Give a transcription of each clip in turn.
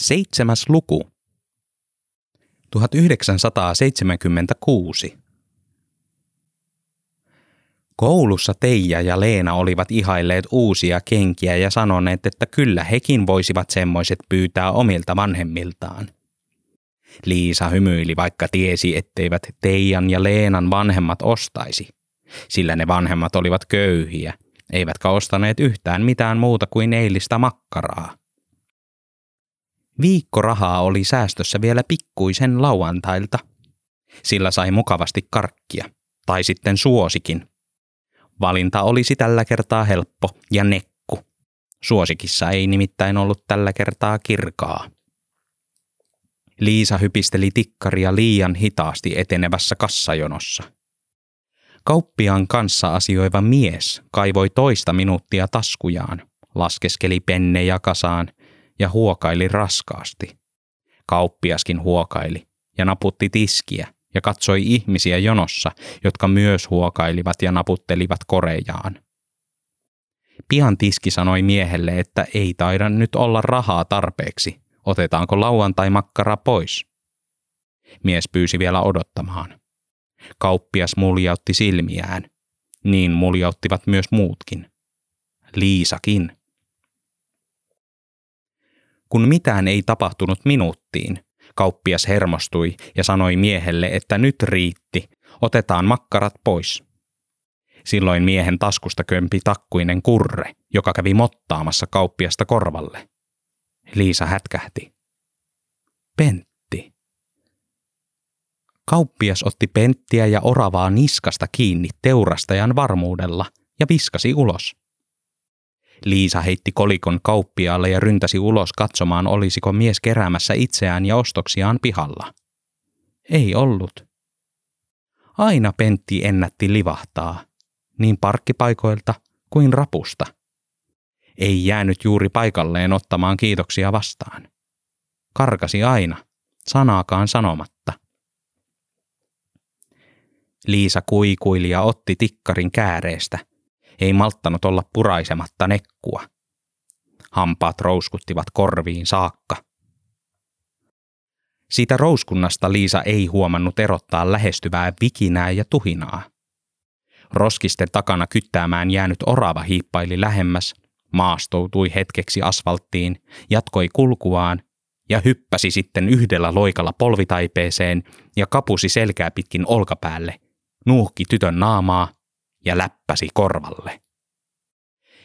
Seitsemäs luku. 1976. Koulussa Teija ja Leena olivat ihailleet uusia kenkiä ja sanoneet, että kyllä hekin voisivat semmoiset pyytää omilta vanhemmiltaan. Liisa hymyili, vaikka tiesi, etteivät Teijan ja Leenan vanhemmat ostaisi, sillä ne vanhemmat olivat köyhiä, eivätkä ostaneet yhtään mitään muuta kuin eilistä makkaraa. Viikko rahaa oli säästössä vielä pikkuisen lauantailta. Sillä sai mukavasti karkkia, tai sitten suosikin. Valinta olisi tällä kertaa helppo ja nekku. Suosikissa ei nimittäin ollut tällä kertaa kirkaa. Liisa hypisteli tikkaria liian hitaasti etenevässä kassajonossa. Kauppiaan kanssa asioiva mies kaivoi toista minuuttia taskujaan, laskeskeli pennejä kasaan ja huokaili raskaasti. Kauppiaskin huokaili ja naputti tiskiä ja katsoi ihmisiä jonossa, jotka myös huokailivat ja naputtelivat korejaan. Pian tiski sanoi miehelle, että ei taida nyt olla rahaa tarpeeksi. Otetaanko lauantai-makkara pois? Mies pyysi vielä odottamaan. Kauppias muljautti silmiään. Niin muljauttivat myös muutkin. Liisakin. Kun mitään ei tapahtunut minuuttiin, kauppias hermostui ja sanoi miehelle, että nyt riitti, otetaan makkarat pois. Silloin miehen taskusta kömpi takkuinen kurre, joka kävi mottaamassa kauppiasta korvalle. Liisa hätkähti. Pentti. Kauppias otti penttiä ja oravaa niskasta kiinni teurastajan varmuudella ja viskasi ulos. Liisa heitti kolikon kauppiaalle ja ryntäsi ulos katsomaan, olisiko mies keräämässä itseään ja ostoksiaan pihalla. Ei ollut. Aina Pentti ennätti livahtaa, niin parkkipaikoilta kuin rapusta. Ei jäänyt juuri paikalleen ottamaan kiitoksia vastaan. Karkasi aina, sanaakaan sanomatta. Liisa kuikuili ja otti tikkarin kääreestä – ei malttanut olla puraisematta nekkua. Hampaat rouskuttivat korviin saakka. Siitä rouskunnasta Liisa ei huomannut erottaa lähestyvää vikinää ja tuhinaa. Roskisten takana kyttäämään jäänyt orava hiippaili lähemmäs, maastoutui hetkeksi asfalttiin, jatkoi kulkuaan ja hyppäsi sitten yhdellä loikalla polvitaipeeseen ja kapusi selkää pitkin olkapäälle, nuuhki tytön naamaa ja läppäsi korvalle.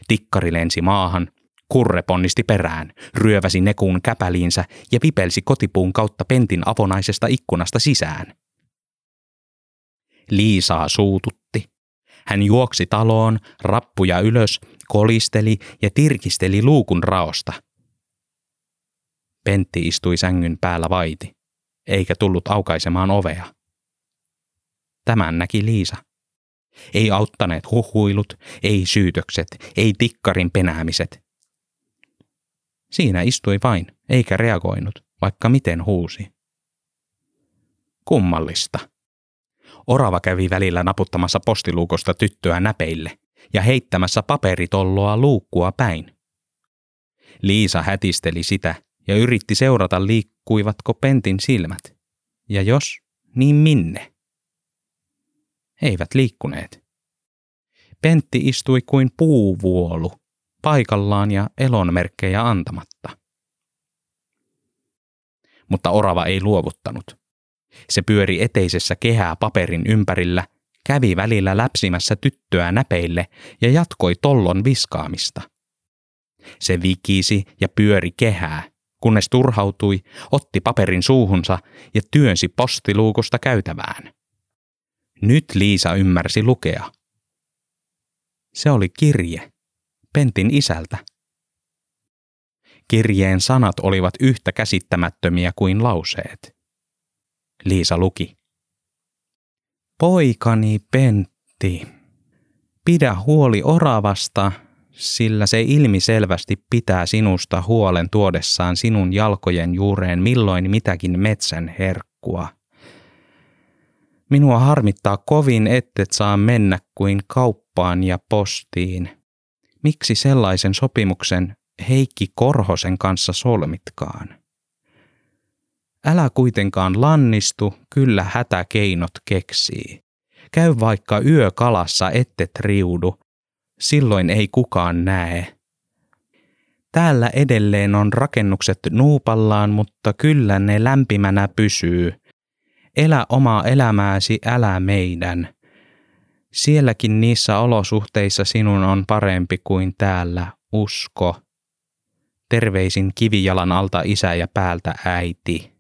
Tikkari lensi maahan, kurre ponnisti perään, ryöväsi nekuun käpäliinsä ja vipelsi kotipuun kautta pentin avonaisesta ikkunasta sisään. Liisaa suututti. Hän juoksi taloon, rappuja ylös, kolisteli ja tirkisteli luukun raosta. Pentti istui sängyn päällä vaiti, eikä tullut aukaisemaan ovea. Tämän näki Liisa. Ei auttaneet huhuilut, ei syytökset, ei tikkarin penäämiset. Siinä istui vain, eikä reagoinut, vaikka miten huusi. Kummallista. Orava kävi välillä naputtamassa postiluukosta tyttöä näpeille ja heittämässä paperitolloa luukkua päin. Liisa hätisteli sitä ja yritti seurata liikkuivatko pentin silmät. Ja jos, niin minne? Eivät liikkuneet. Pentti istui kuin puuvuolu, paikallaan ja elonmerkkejä antamatta. Mutta orava ei luovuttanut. Se pyöri eteisessä kehää paperin ympärillä, kävi välillä läpsimässä tyttöä näpeille ja jatkoi tollon viskaamista. Se vikisi ja pyöri kehää, kunnes turhautui, otti paperin suuhunsa ja työnsi postiluukosta käytävään. Nyt Liisa ymmärsi lukea. Se oli kirje, Pentin isältä. Kirjeen sanat olivat yhtä käsittämättömiä kuin lauseet. Liisa luki. Poikani Pentti, pidä huoli oravasta, sillä se ilmiselvästi pitää sinusta huolen tuodessaan sinun jalkojen juureen milloin mitäkin metsän herkkua. Minua harmittaa kovin, ettet saa mennä kuin kauppaan ja postiin. Miksi sellaisen sopimuksen Heikki Korhosen kanssa solmitkaan? Älä kuitenkaan lannistu, kyllä hätäkeinot keksii. Käy vaikka yökalassa ette riudu, silloin ei kukaan näe. Täällä edelleen on rakennukset nuupallaan, mutta kyllä ne lämpimänä pysyy. Elä omaa elämääsi, älä meidän. Sielläkin niissä olosuhteissa sinun on parempi kuin täällä, usko. Terveisin kivijalan alta isä ja päältä äiti.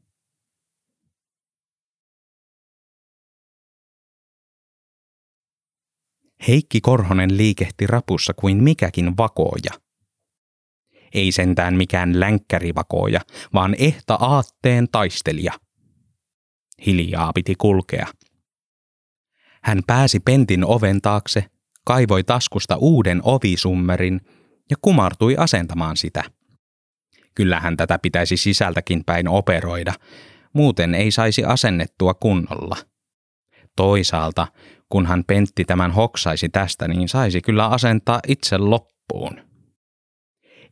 Heikki Korhonen liikehti rapussa kuin mikäkin vakooja. Ei sentään mikään länkkärivakooja, vaan ehta aatteen taistelija. Hiljaa piti kulkea. Hän pääsi pentin oven taakse, kaivoi taskusta uuden ovisummerin ja kumartui asentamaan sitä. Kyllähän tätä pitäisi sisältäkin päin operoida, muuten ei saisi asennettua kunnolla. Toisaalta kunhan Pentti tämän hoksaisi tästä, niin saisi kyllä asentaa itse loppuun.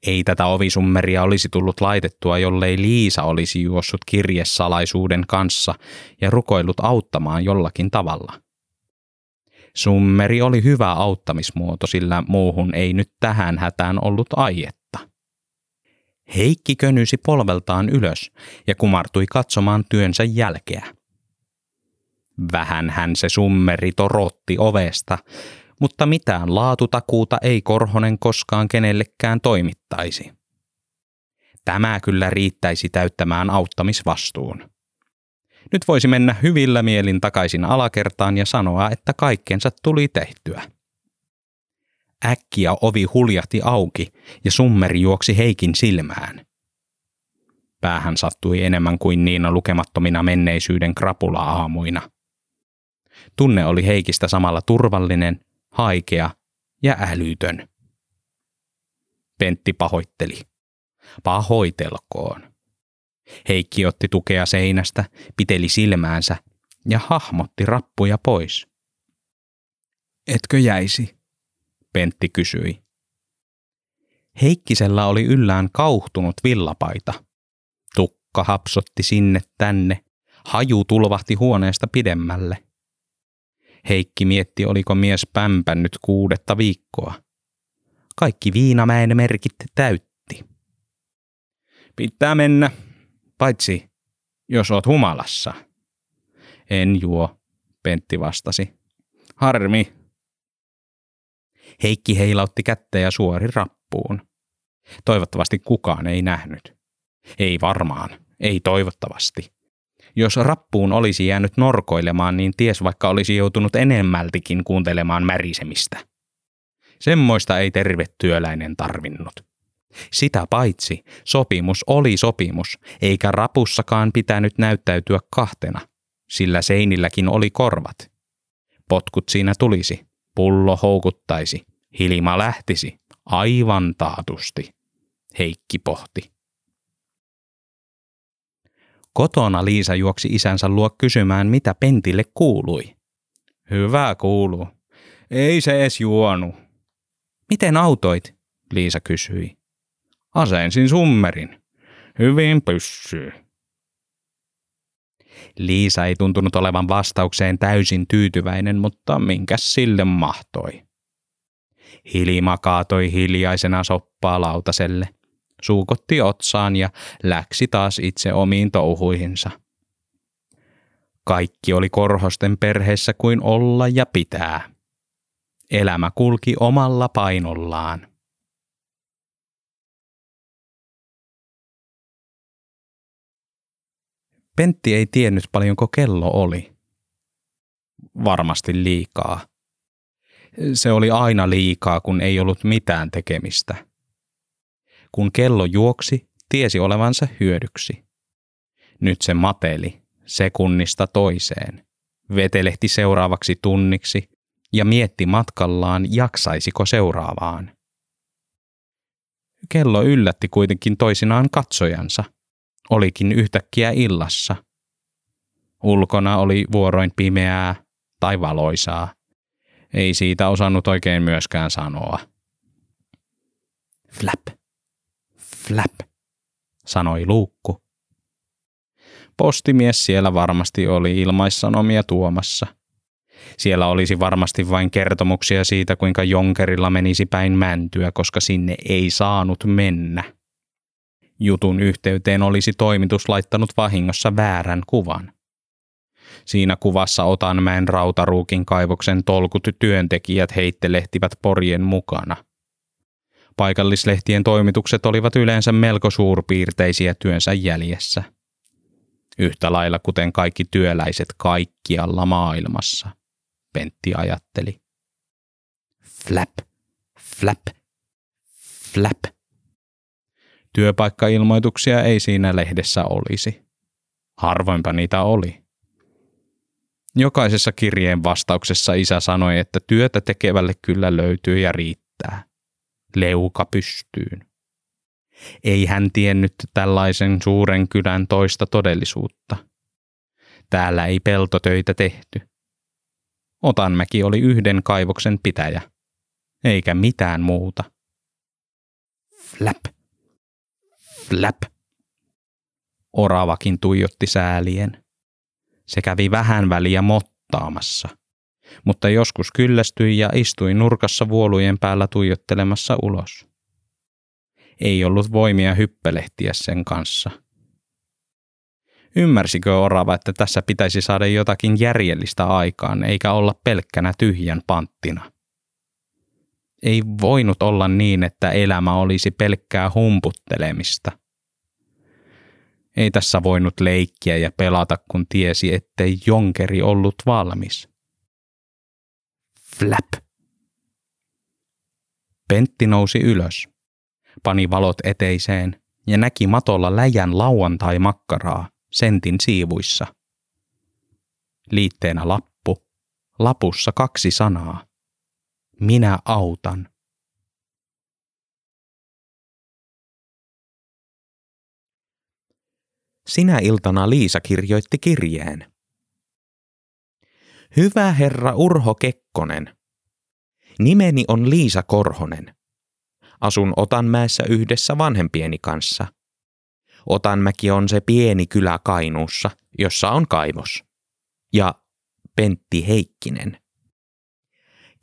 Ei tätä ovisummeria olisi tullut laitettua, jollei Liisa olisi juossut kirjesalaisuuden kanssa ja rukoillut auttamaan jollakin tavalla. Summeri oli hyvä auttamismuoto, sillä muuhun ei nyt tähän hätään ollut aietta. Heikki könysi polveltaan ylös ja kumartui katsomaan työnsä jälkeä. Vähän hän se summeri torotti ovesta, mutta mitään laatutakuuta ei Korhonen koskaan kenellekään toimittaisi. Tämä kyllä riittäisi täyttämään auttamisvastuun. Nyt voisi mennä hyvillä mielin takaisin alakertaan ja sanoa, että kaikkensa tuli tehtyä. Äkkiä ovi huljahti auki ja summeri juoksi Heikin silmään. Päähän sattui enemmän kuin niina lukemattomina menneisyyden krapula-aamuina – Tunne oli Heikistä samalla turvallinen, haikea ja älytön. Pentti pahoitteli. Pahoitelkoon. Heikki otti tukea seinästä, piteli silmäänsä ja hahmotti rappuja pois. Etkö jäisi? Pentti kysyi. Heikkisellä oli yllään kauhtunut villapaita. Tukka hapsotti sinne tänne, haju tulvahti huoneesta pidemmälle. Heikki mietti, oliko mies pämpännyt kuudetta viikkoa. Kaikki Viinamäen merkit täytti. Pitää mennä, paitsi jos oot humalassa. En juo, Pentti vastasi. Harmi. Heikki heilautti kättä ja suori rappuun. Toivottavasti kukaan ei nähnyt. Ei varmaan, ei toivottavasti. Jos rappuun olisi jäänyt norkoilemaan, niin ties vaikka olisi joutunut enemmältikin kuuntelemaan märisemistä. Semmoista ei terve työläinen tarvinnut. Sitä paitsi sopimus oli sopimus, eikä rapussakaan pitänyt näyttäytyä kahtena, sillä seinilläkin oli korvat. Potkut siinä tulisi, pullo houkuttaisi, hilma lähtisi, aivan taatusti. Heikki pohti. Kotona Liisa juoksi isänsä luo kysymään, mitä Pentille kuului. Hyvä kuuluu. Ei se edes juonu. Miten autoit? Liisa kysyi. Asensin summerin. Hyvin pyssyy. Liisa ei tuntunut olevan vastaukseen täysin tyytyväinen, mutta minkäs sille mahtoi. Hilima kaatoi hiljaisena soppaa lautaselle – suukotti otsaan ja läksi taas itse omiin touhuihinsa. Kaikki oli korhosten perheessä kuin olla ja pitää. Elämä kulki omalla painollaan. Pentti ei tiennyt paljonko kello oli. Varmasti liikaa. Se oli aina liikaa, kun ei ollut mitään tekemistä. Kun kello juoksi, tiesi olevansa hyödyksi. Nyt se mateli, sekunnista toiseen, vetelehti seuraavaksi tunniksi ja mietti matkallaan, jaksaisiko seuraavaan. Kello yllätti kuitenkin toisinaan katsojansa. Olikin yhtäkkiä illassa. Ulkona oli vuoroin pimeää tai valoisaa. Ei siitä osannut oikein myöskään sanoa. Flap. Flap, sanoi luukku. Postimies siellä varmasti oli ilmaissanomia tuomassa. Siellä olisi varmasti vain kertomuksia siitä, kuinka Jonkerilla menisi päin mäntyä, koska sinne ei saanut mennä. Jutun yhteyteen olisi toimitus laittanut vahingossa väärän kuvan. Siinä kuvassa Otanmäen rautaruukin kaivoksen tolkut työntekijät heittelehtivät porien mukana. Paikallislehtien toimitukset olivat yleensä melko suurpiirteisiä työnsä jäljessä. Yhtä lailla kuten kaikki työläiset kaikkialla maailmassa, Pentti ajatteli. Flap, flap, flap. Työpaikkailmoituksia ei siinä lehdessä olisi. Harvoinpa niitä oli. Jokaisessa kirjeen vastauksessa isä sanoi, että työtä tekevälle kyllä löytyy ja riittää. Leuka pystyyn. Ei hän tiennyt tällaisen suuren kylän toista todellisuutta. Täällä ei peltotöitä tehty. Otanmäki oli yhden kaivoksen pitäjä, eikä mitään muuta. Flap, flap. Oravakin tuijotti säälien. Se kävi vähän väliä mottaamassa, mutta joskus kyllästyi ja istui nurkassa vuolujen päällä tuijottelemassa ulos. Ei ollut voimia hyppelehtiä sen kanssa. Ymmärsikö Orava, että tässä pitäisi saada jotakin järjellistä aikaan, eikä olla pelkkänä tyhjän panttina? Ei voinut olla niin, että elämä olisi pelkkää humputtelemista – ei tässä voinut leikkiä ja pelata, kun tiesi, ettei jonkeri ollut valmis. Flap! Pentti nousi ylös, pani valot eteiseen ja näki matolla läjän lauantai-makkaraa sentin siivuissa. Liitteenä lappu, lapussa kaksi sanaa. Minä autan. Sinä iltana Liisa kirjoitti kirjeen. Hyvä herra Urho Kekkonen. Nimeni on Liisa Korhonen. Asun Otanmäessä yhdessä vanhempieni kanssa. Otanmäki on se pieni kylä Kainuussa, jossa on kaivos. Ja Pentti Heikkinen.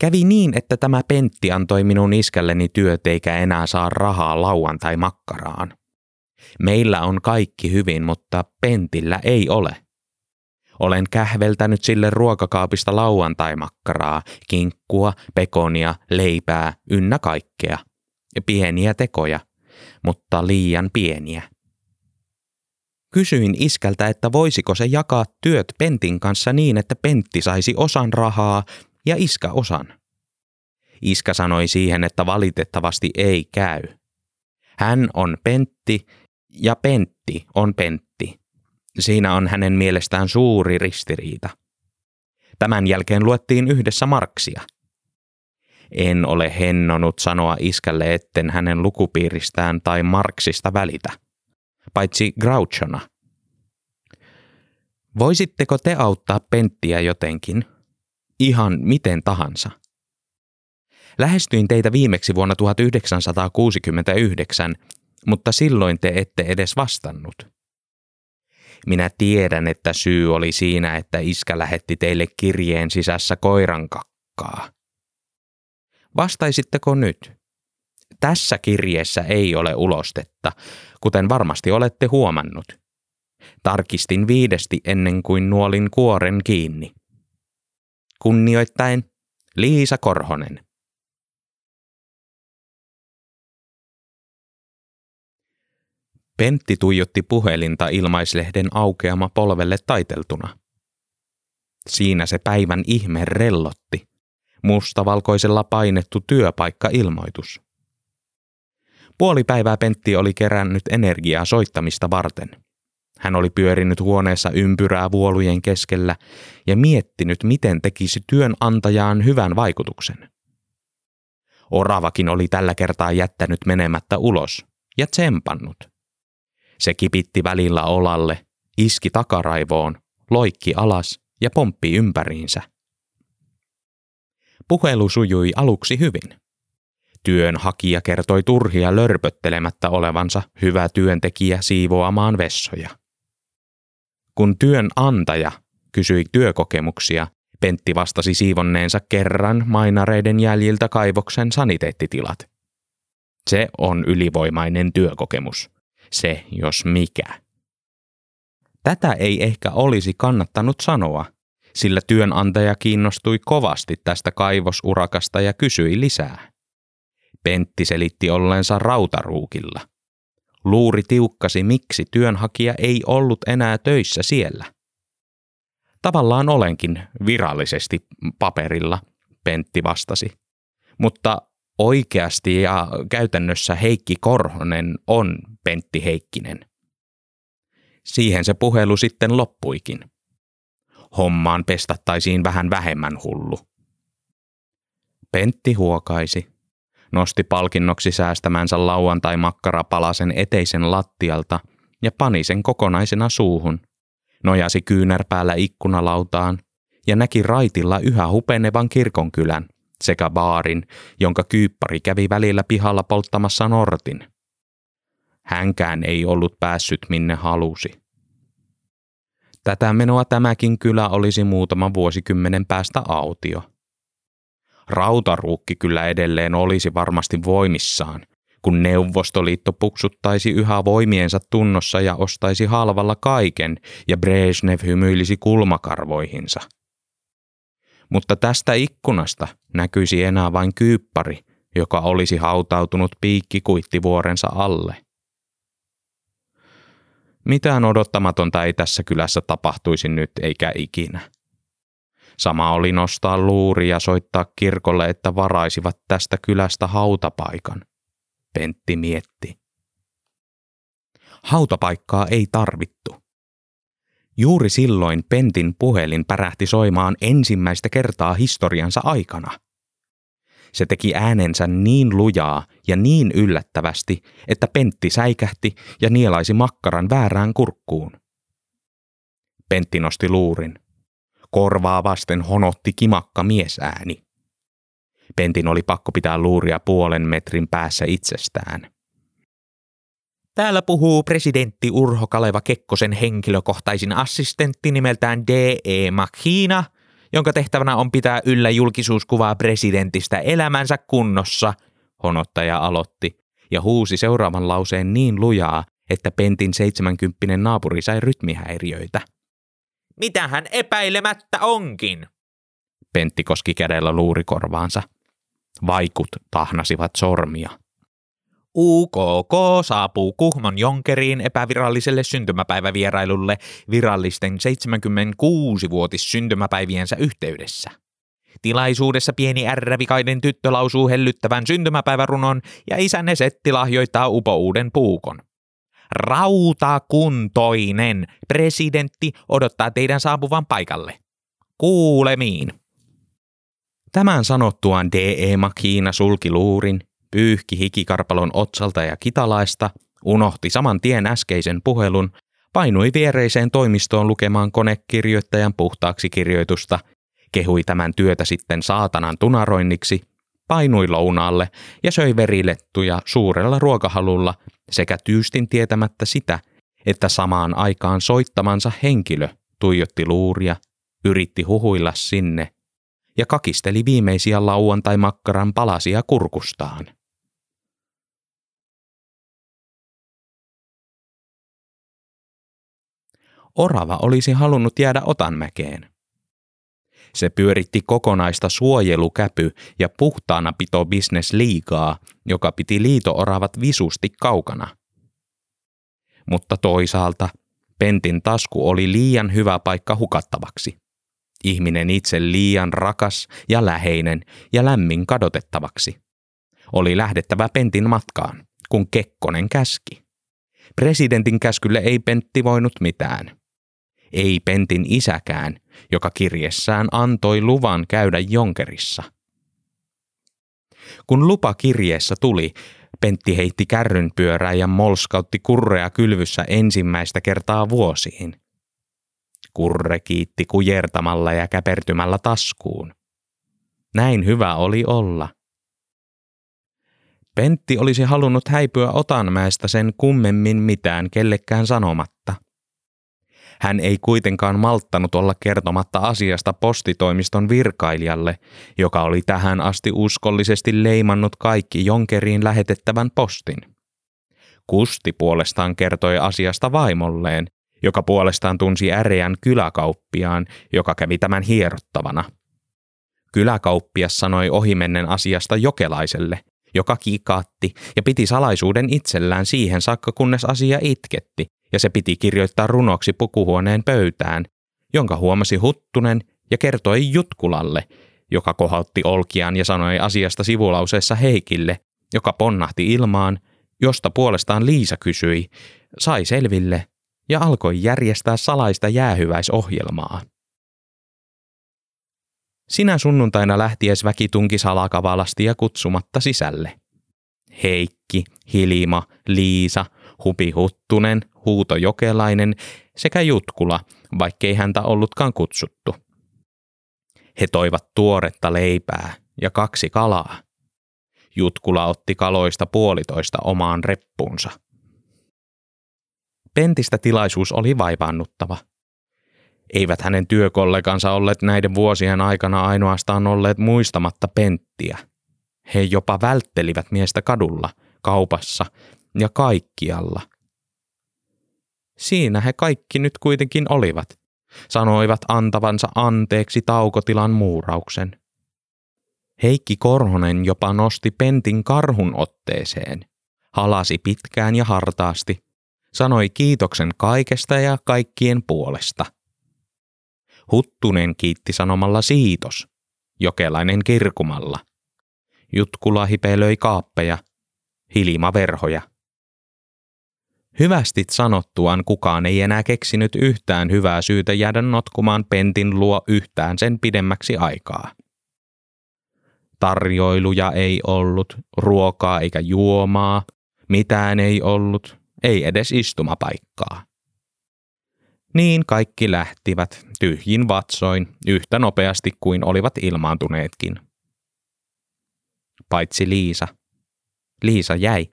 Kävi niin, että tämä Pentti antoi minun iskälleni työt eikä enää saa rahaa lauantai makkaraan. Meillä on kaikki hyvin, mutta Pentillä ei ole. Olen kähveltänyt sille ruokakaapista lauantaimakkaraa, kinkkua, pekonia, leipää, ynnä kaikkea. Pieniä tekoja, mutta liian pieniä. Kysyin iskältä, että voisiko se jakaa työt Pentin kanssa niin, että Pentti saisi osan rahaa ja iskä osan. Iskä sanoi siihen, että valitettavasti ei käy. Hän on Pentti ja Pentti on Pentti. Siinä on hänen mielestään suuri ristiriita. Tämän jälkeen luettiin yhdessä Marksia. En ole hennonut sanoa iskälle, etten hänen lukupiiristään tai Marksista välitä, paitsi Grouchona. Voisitteko te auttaa Penttiä jotenkin? Ihan miten tahansa. Lähestyin teitä viimeksi vuonna 1969 mutta silloin te ette edes vastannut. Minä tiedän, että syy oli siinä, että iskä lähetti teille kirjeen sisässä koiran kakkaa. Vastaisitteko nyt? Tässä kirjeessä ei ole ulostetta, kuten varmasti olette huomannut. Tarkistin viidesti ennen kuin nuolin kuoren kiinni. Kunnioittain, Liisa Korhonen. Pentti tuijotti puhelinta ilmaislehden aukeama polvelle taiteltuna. Siinä se päivän ihme rellotti. Mustavalkoisella painettu työpaikka-ilmoitus. Puoli päivää Pentti oli kerännyt energiaa soittamista varten. Hän oli pyörinyt huoneessa ympyrää vuolujen keskellä ja miettinyt, miten tekisi työnantajaan hyvän vaikutuksen. Oravakin oli tällä kertaa jättänyt menemättä ulos ja tsempannut. Se kipitti välillä olalle, iski takaraivoon, loikki alas ja pomppi ympäriinsä. Puhelu sujui aluksi hyvin. Työnhakija kertoi turhia lörpöttelemättä olevansa hyvä työntekijä siivoamaan vessoja. Kun työnantaja kysyi työkokemuksia, Pentti vastasi siivonneensa kerran mainareiden jäljiltä kaivoksen saniteettitilat. Se on ylivoimainen työkokemus. Se, jos mikä. Tätä ei ehkä olisi kannattanut sanoa, sillä työnantaja kiinnostui kovasti tästä kaivosurakasta ja kysyi lisää. Pentti selitti ollensa rautaruukilla. Luuri tiukkasi, miksi työnhakija ei ollut enää töissä siellä. Tavallaan olenkin virallisesti paperilla, Pentti vastasi. Mutta oikeasti ja käytännössä Heikki Korhonen on Pentti Heikkinen. Siihen se puhelu sitten loppuikin. Hommaan pestattaisiin vähän vähemmän hullu. Pentti huokaisi, nosti palkinnoksi säästämänsä lauantai-makkarapalasen eteisen lattialta ja pani sen kokonaisena suuhun. Nojasi kyynärpäällä ikkunalautaan ja näki raitilla yhä hupenevan kirkonkylän sekä baarin, jonka kyyppari kävi välillä pihalla polttamassa nortin. Hänkään ei ollut päässyt minne halusi. Tätä menoa tämäkin kylä olisi muutama vuosikymmenen päästä autio. Rautaruukki kyllä edelleen olisi varmasti voimissaan, kun Neuvostoliitto puksuttaisi yhä voimiensa tunnossa ja ostaisi halvalla kaiken ja Brezhnev hymyilisi kulmakarvoihinsa. Mutta tästä ikkunasta näkyisi enää vain kyyppari, joka olisi hautautunut piikkikuittivuorensa alle – mitään odottamatonta ei tässä kylässä tapahtuisi nyt eikä ikinä. Sama oli nostaa luuri ja soittaa kirkolle, että varaisivat tästä kylästä hautapaikan. Pentti mietti. Hautapaikkaa ei tarvittu. Juuri silloin Pentin puhelin pärähti soimaan ensimmäistä kertaa historiansa aikana – se teki äänensä niin lujaa ja niin yllättävästi, että Pentti säikähti ja nielaisi makkaran väärään kurkkuun. Pentti nosti luurin. Korvaa vasten honotti kimakka miesääni. Pentin oli pakko pitää luuria puolen metrin päässä itsestään. Täällä puhuu presidentti Urho Kaleva Kekkosen henkilökohtaisin assistentti nimeltään D.E. Makhina – jonka tehtävänä on pitää yllä julkisuuskuvaa presidentistä elämänsä kunnossa, honottaja aloitti ja huusi seuraavan lauseen niin lujaa, että Pentin seitsemänkymppinen naapuri sai rytmihäiriöitä. Mitä hän epäilemättä onkin? Pentti koski kädellä luurikorvaansa. Vaikut tahnasivat sormia. UKK saapuu Kuhmon Jonkeriin epäviralliselle syntymäpäivävierailulle virallisten 76-vuotis syntymäpäiviensä yhteydessä. Tilaisuudessa pieni ärrävikaiden tyttö lausuu hellyttävän syntymäpäivärunon ja isänne Setti lahjoittaa upouuden puukon. Rautakuntoinen presidentti odottaa teidän saapuvan paikalle. Kuulemiin. Tämän sanottuaan D.E. Makina sulki luurin pyyhki hikikarpalon otsalta ja kitalaista, unohti saman tien äskeisen puhelun, painui viereiseen toimistoon lukemaan konekirjoittajan puhtaaksi kirjoitusta, kehui tämän työtä sitten saatanan tunaroinniksi, painui lounaalle ja söi verilettuja suurella ruokahalulla sekä tyystin tietämättä sitä, että samaan aikaan soittamansa henkilö tuijotti luuria, yritti huhuilla sinne ja kakisteli viimeisiä lauantai-makkaran palasia kurkustaan. Orava olisi halunnut jäädä Otanmäkeen. Se pyöritti kokonaista suojelukäpy- ja puhtaana pito liikaa, joka piti liitooravat visusti kaukana. Mutta toisaalta Pentin tasku oli liian hyvä paikka hukattavaksi. Ihminen itse liian rakas ja läheinen ja lämmin kadotettavaksi. Oli lähdettävä Pentin matkaan, kun Kekkonen käski. Presidentin käskylle ei Pentti voinut mitään ei Pentin isäkään, joka kirjessään antoi luvan käydä Jonkerissa. Kun lupa kirjeessä tuli, Pentti heitti kärrynpyörää ja molskautti kurrea kylvyssä ensimmäistä kertaa vuosiin. Kurre kiitti kujertamalla ja käpertymällä taskuun. Näin hyvä oli olla. Pentti olisi halunnut häipyä Otanmäestä sen kummemmin mitään kellekään sanomatta – Hän ei kuitenkaan malttanut olla kertomatta asiasta postitoimiston virkailijalle, joka oli tähän asti uskollisesti leimannut kaikki Jonkeriin lähetettävän postin. Kusti puolestaan kertoi asiasta vaimolleen, joka puolestaan tunsi äreän kyläkauppiaan, joka kävi tämän hierottavana. Kyläkauppias sanoi ohimennen asiasta jokelaiselle, joka kiikaatti ja piti salaisuuden itsellään siihen saakka, kunnes asia itketti, ja se piti kirjoittaa runoksi pukuhuoneen pöytään, jonka huomasi Huttunen ja kertoi Jutkulalle, joka kohautti olkiaan ja sanoi asiasta sivulauseessa Heikille, joka ponnahti ilmaan, josta puolestaan Liisa kysyi, sai selville ja alkoi järjestää salaista jäähyväisohjelmaa. Sinä sunnuntaina lähties väki tunki salakavalasti ja kutsumatta sisälle. Heikki, Hilima, Liisa, Hupi Huttunen, Huuto Jokelainen sekä Jutkula, vaikkei häntä ollutkaan kutsuttu. He toivat tuoretta leipää ja kaksi kalaa. Jutkula otti kaloista puolitoista omaan reppuunsa. Pentistä tilaisuus oli vaivaannuttava. Eivät hänen työkollegansa olleet näiden vuosien aikana ainoastaan olleet muistamatta Penttiä. He jopa välttelivät miestä kadulla, kaupassa ja kaikkialla. Siinä he kaikki nyt kuitenkin olivat. Sanoivat antavansa anteeksi taukotilan muurauksen. Heikki Korhonen jopa nosti Pentin karhun otteeseen. Halasi pitkään ja hartaasti. Sanoi kiitoksen kaikesta ja kaikkien puolesta. Huttunen kiitti sanomalla siitos. Jokelainen kirkumalla. Jutkula hipelöi kaappeja. Hilima verhoja. Hyvästit sanottuaan kukaan ei enää keksinyt yhtään hyvää syytä jäädä notkumaan Pentin luo yhtään sen pidemmäksi aikaa. Tarjoiluja ei ollut, ruokaa eikä juomaa, mitään ei ollut, ei edes istumapaikkaa. Niin kaikki lähtivät tyhjin vatsoin yhtä nopeasti kuin olivat ilmaantuneetkin. Paitsi Liisa. Liisa jäi.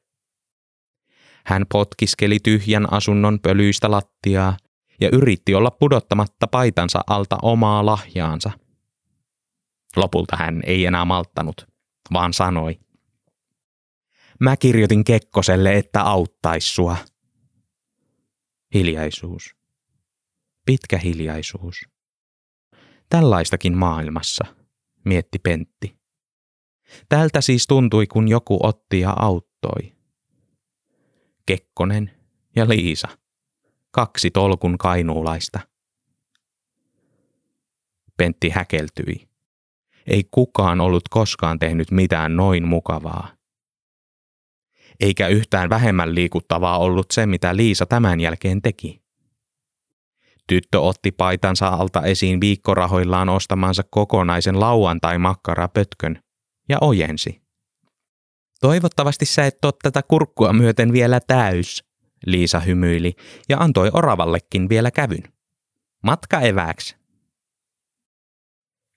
Hän potkiskeli tyhjän asunnon pölyistä lattiaa ja yritti olla pudottamatta paitansa alta omaa lahjaansa. Lopulta hän ei enää malttanut, vaan sanoi. Mä kirjoitin Kekkoselle, että auttais sua. Hiljaisuus. Pitkä hiljaisuus. Tällaistakin maailmassa, mietti Pentti. Tältä siis tuntui, kun joku otti ja auttoi. Kekkonen ja Liisa, kaksi tolkun kainuulaista. Pentti häkeltyi. Ei kukaan ollut koskaan tehnyt mitään noin mukavaa. Eikä yhtään vähemmän liikuttavaa ollut se, mitä Liisa tämän jälkeen teki. Tyttö otti paitansa alta esiin viikkorahoillaan ostamansa kokonaisen lauantai-makkarapötkön ja ojensi. Toivottavasti sä et ole tätä kurkkua myöten vielä täys, Liisa hymyili ja antoi oravallekin vielä kävyn. Matka evääks.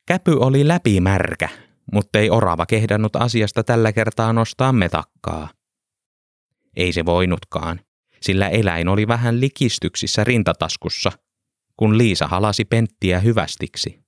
Käpy oli läpimärkä, mutta ei orava kehdannut asiasta tällä kertaa nostaa metakkaa. Ei se voinutkaan, sillä eläin oli vähän likistyksissä rintataskussa, kun Liisa halasi penttiä hyvästiksi.